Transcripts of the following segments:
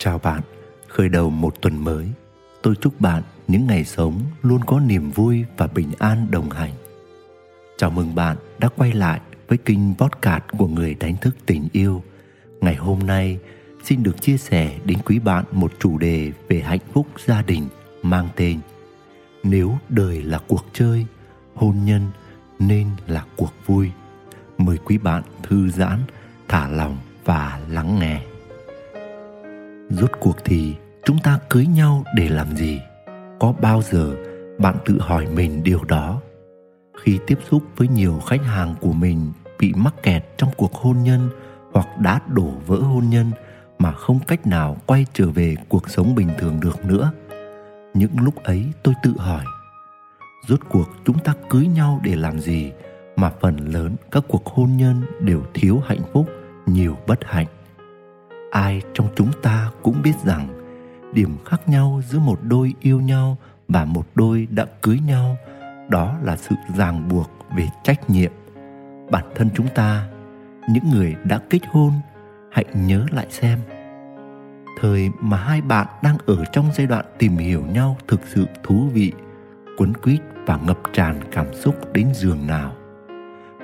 Chào bạn, khởi đầu một tuần mới, tôi chúc bạn những ngày sống luôn có niềm vui và bình an đồng hành. Chào mừng bạn đã quay lại với kênh podcast của người đánh thức tình yêu. Ngày hôm nay, xin được chia sẻ đến quý bạn một chủ đề về hạnh phúc gia đình mang tên Nếu đời là cuộc chơi, hôn nhân nên là cuộc vui. Mời quý bạn thư giãn, thả lòng và lắng nghe. Rốt cuộc thì chúng ta cưới nhau để làm gì? Có bao giờ bạn tự hỏi mình điều đó? Khi tiếp xúc với nhiều khách hàng của mình bị mắc kẹt trong cuộc hôn nhân hoặc đã đổ vỡ hôn nhân mà không cách nào quay trở về cuộc sống bình thường được nữa. Những lúc ấy tôi tự hỏi, rốt cuộc chúng ta cưới nhau để làm gì mà phần lớn các cuộc hôn nhân đều thiếu hạnh phúc, nhiều bất hạnh ai trong chúng ta cũng biết rằng điểm khác nhau giữa một đôi yêu nhau và một đôi đã cưới nhau, đó là sự ràng buộc về trách nhiệm. Bản thân chúng ta, những người đã kết hôn, hãy nhớ lại xem. Thời mà hai bạn đang ở trong giai đoạn tìm hiểu nhau thực sự thú vị, quấn quýt và ngập tràn cảm xúc đến giường nào.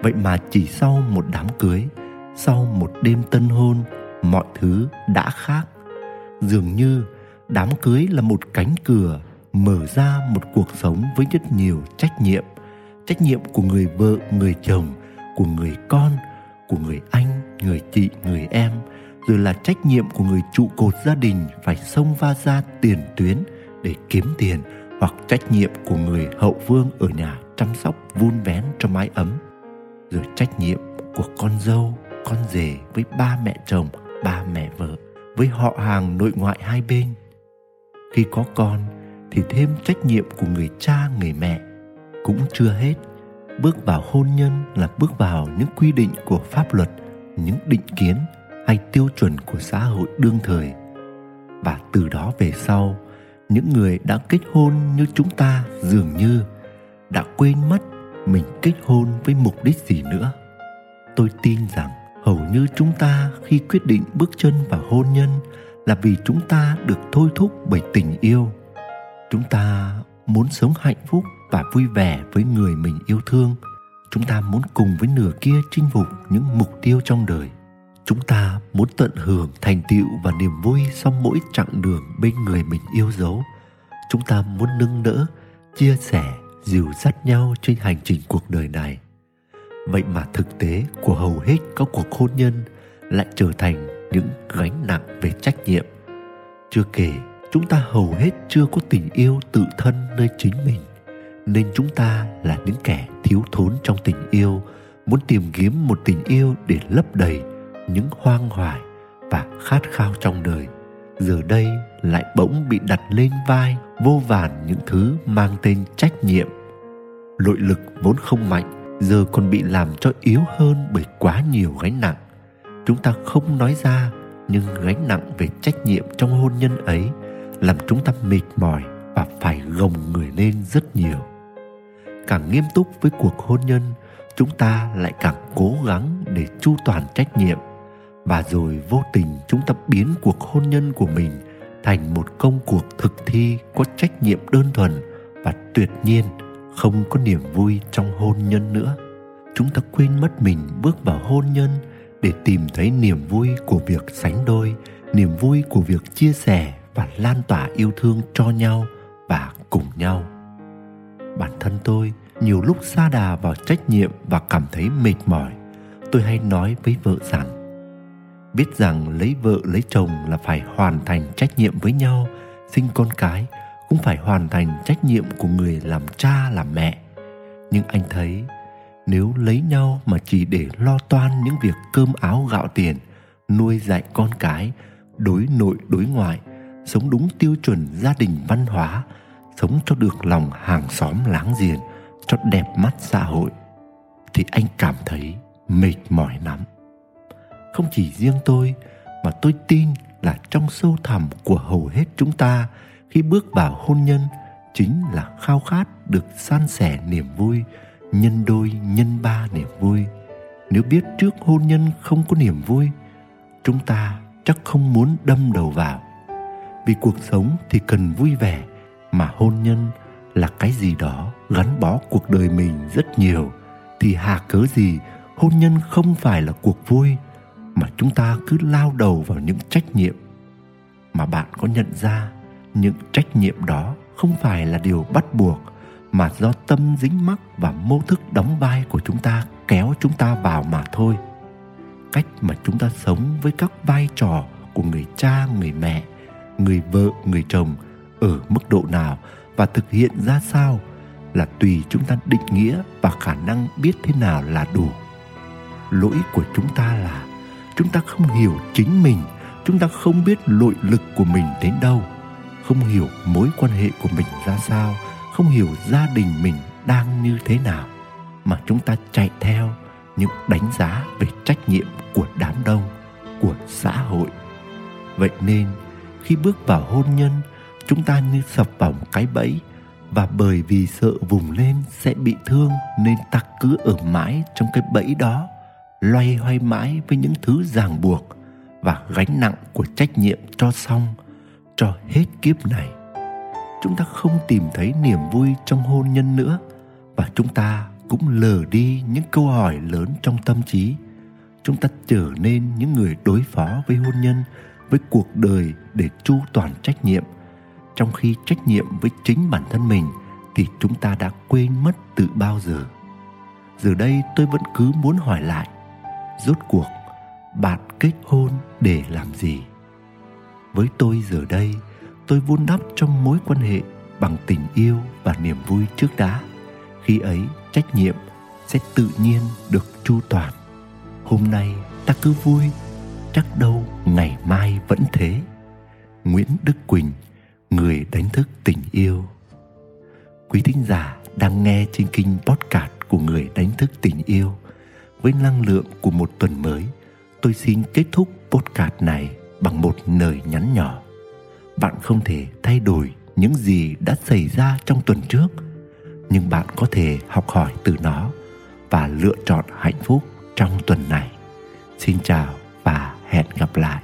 Vậy mà chỉ sau một đám cưới, sau một đêm tân hôn mọi thứ đã khác. Dường như đám cưới là một cánh cửa mở ra một cuộc sống với rất nhiều trách nhiệm. Trách nhiệm của người vợ, người chồng, của người con, của người anh, người chị, người em, rồi là trách nhiệm của người trụ cột gia đình phải xông va ra tiền tuyến để kiếm tiền, hoặc trách nhiệm của người hậu vương ở nhà chăm sóc, vun vén cho mái ấm, rồi trách nhiệm của con dâu, con rể với ba mẹ chồng ba mẹ vợ với họ hàng nội ngoại hai bên. Khi có con thì thêm trách nhiệm của người cha, người mẹ cũng chưa hết. Bước vào hôn nhân là bước vào những quy định của pháp luật, những định kiến hay tiêu chuẩn của xã hội đương thời. Và từ đó về sau, những người đã kết hôn như chúng ta dường như đã quên mất mình kết hôn với mục đích gì nữa. Tôi tin rằng hầu như chúng ta khi quyết định bước chân vào hôn nhân là vì chúng ta được thôi thúc bởi tình yêu. Chúng ta muốn sống hạnh phúc và vui vẻ với người mình yêu thương. Chúng ta muốn cùng với nửa kia chinh phục những mục tiêu trong đời. Chúng ta muốn tận hưởng thành tựu và niềm vui sau mỗi chặng đường bên người mình yêu dấu. Chúng ta muốn nâng đỡ, chia sẻ, dìu dắt nhau trên hành trình cuộc đời này vậy mà thực tế của hầu hết các cuộc hôn nhân lại trở thành những gánh nặng về trách nhiệm. Chưa kể, chúng ta hầu hết chưa có tình yêu tự thân nơi chính mình, nên chúng ta là những kẻ thiếu thốn trong tình yêu, muốn tìm kiếm một tình yêu để lấp đầy những hoang hoài và khát khao trong đời. Giờ đây lại bỗng bị đặt lên vai vô vàn những thứ mang tên trách nhiệm. Nội lực vốn không mạnh giờ còn bị làm cho yếu hơn bởi quá nhiều gánh nặng. Chúng ta không nói ra, nhưng gánh nặng về trách nhiệm trong hôn nhân ấy làm chúng ta mệt mỏi và phải gồng người lên rất nhiều. Càng nghiêm túc với cuộc hôn nhân, chúng ta lại càng cố gắng để chu toàn trách nhiệm. Và rồi vô tình chúng ta biến cuộc hôn nhân của mình thành một công cuộc thực thi có trách nhiệm đơn thuần và tuyệt nhiên không có niềm vui trong hôn nhân nữa. Chúng ta quên mất mình bước vào hôn nhân để tìm thấy niềm vui của việc sánh đôi, niềm vui của việc chia sẻ và lan tỏa yêu thương cho nhau và cùng nhau. Bản thân tôi, nhiều lúc xa đà vào trách nhiệm và cảm thấy mệt mỏi, tôi hay nói với vợ rằng, biết rằng lấy vợ lấy chồng là phải hoàn thành trách nhiệm với nhau, sinh con cái cũng phải hoàn thành trách nhiệm của người làm cha, làm mẹ. Nhưng anh thấy, nếu lấy nhau mà chỉ để lo toan những việc cơm áo gạo tiền, nuôi dạy con cái, đối nội, đối ngoại, sống đúng tiêu chuẩn gia đình văn hóa, sống cho được lòng hàng xóm láng giềng, cho đẹp mắt xã hội, thì anh cảm thấy mệt mỏi lắm. Không chỉ riêng tôi, mà tôi tin là trong sâu thẳm của hầu hết chúng ta khi bước vào hôn nhân, chính là khao khát được san sẻ niềm vui, nhân đôi, nhân ba niềm vui. Nếu biết trước hôn nhân không có niềm vui, chúng ta chắc không muốn đâm đầu vào. Vì cuộc sống thì cần vui vẻ, mà hôn nhân là cái gì đó gắn bó cuộc đời mình rất nhiều. Thì hà cớ gì hôn nhân không phải là cuộc vui, mà chúng ta cứ lao đầu vào những trách nhiệm mà bạn có nhận ra? Những trách nhiệm đó không phải là điều bắt buộc, mà do tâm dính mắc và mô thức đóng vai của chúng ta kéo chúng ta vào mà thôi. Cách mà chúng ta sống với các vai trò của người cha, người mẹ, người vợ, người chồng ở mức độ nào và thực hiện ra sao là tùy chúng ta định nghĩa và khả năng biết thế nào là đủ. Lỗi của chúng ta là chúng ta không hiểu chính mình, chúng ta không biết nội lực của mình đến đâu không hiểu mối quan hệ của mình ra sao, không hiểu gia đình mình đang như thế nào, mà chúng ta chạy theo những đánh giá về trách nhiệm của đám đông, của xã hội. Vậy nên, khi bước vào hôn nhân, chúng ta như sập vào một cái bẫy và bởi vì sợ vùng lên sẽ bị thương nên ta cứ ở mãi trong cái bẫy đó, loay hoay mãi với những thứ ràng buộc và gánh nặng của trách nhiệm cho xong cho hết kiếp này. Chúng ta không tìm thấy niềm vui trong hôn nhân nữa, và chúng ta cũng lờ đi những câu hỏi lớn trong tâm trí. Chúng ta trở nên những người đối phó với hôn nhân, với cuộc đời để chu toàn trách nhiệm. Trong khi trách nhiệm với chính bản thân mình, thì chúng ta đã quên mất từ bao giờ. Giờ đây tôi vẫn cứ muốn hỏi lại, rốt cuộc, bạn kết hôn để làm gì? Với tôi giờ đây, tôi vun đắp trong mối quan hệ bằng tình yêu và niềm vui trước đã. Khi ấy, trách nhiệm sẽ tự nhiên được chu toàn. Hôm nay ta cứ vui, chắc đâu ngày mai vẫn thế. Nguyễn đức quỳnh, người đánh thức tình yêu. Quý thính giả đang nghe trên kinh podcast của người đánh thức tình yêu, với năng lượng của một tuần mới, tôi xin kết thúc podcast này bằng một lời nhắn nhỏ. Bạn không thể thay đổi những gì đã xảy ra trong tuần trước, nhưng bạn có thể học hỏi từ nó và lựa chọn hạnh phúc trong tuần này. Xin chào và hẹn gặp lại.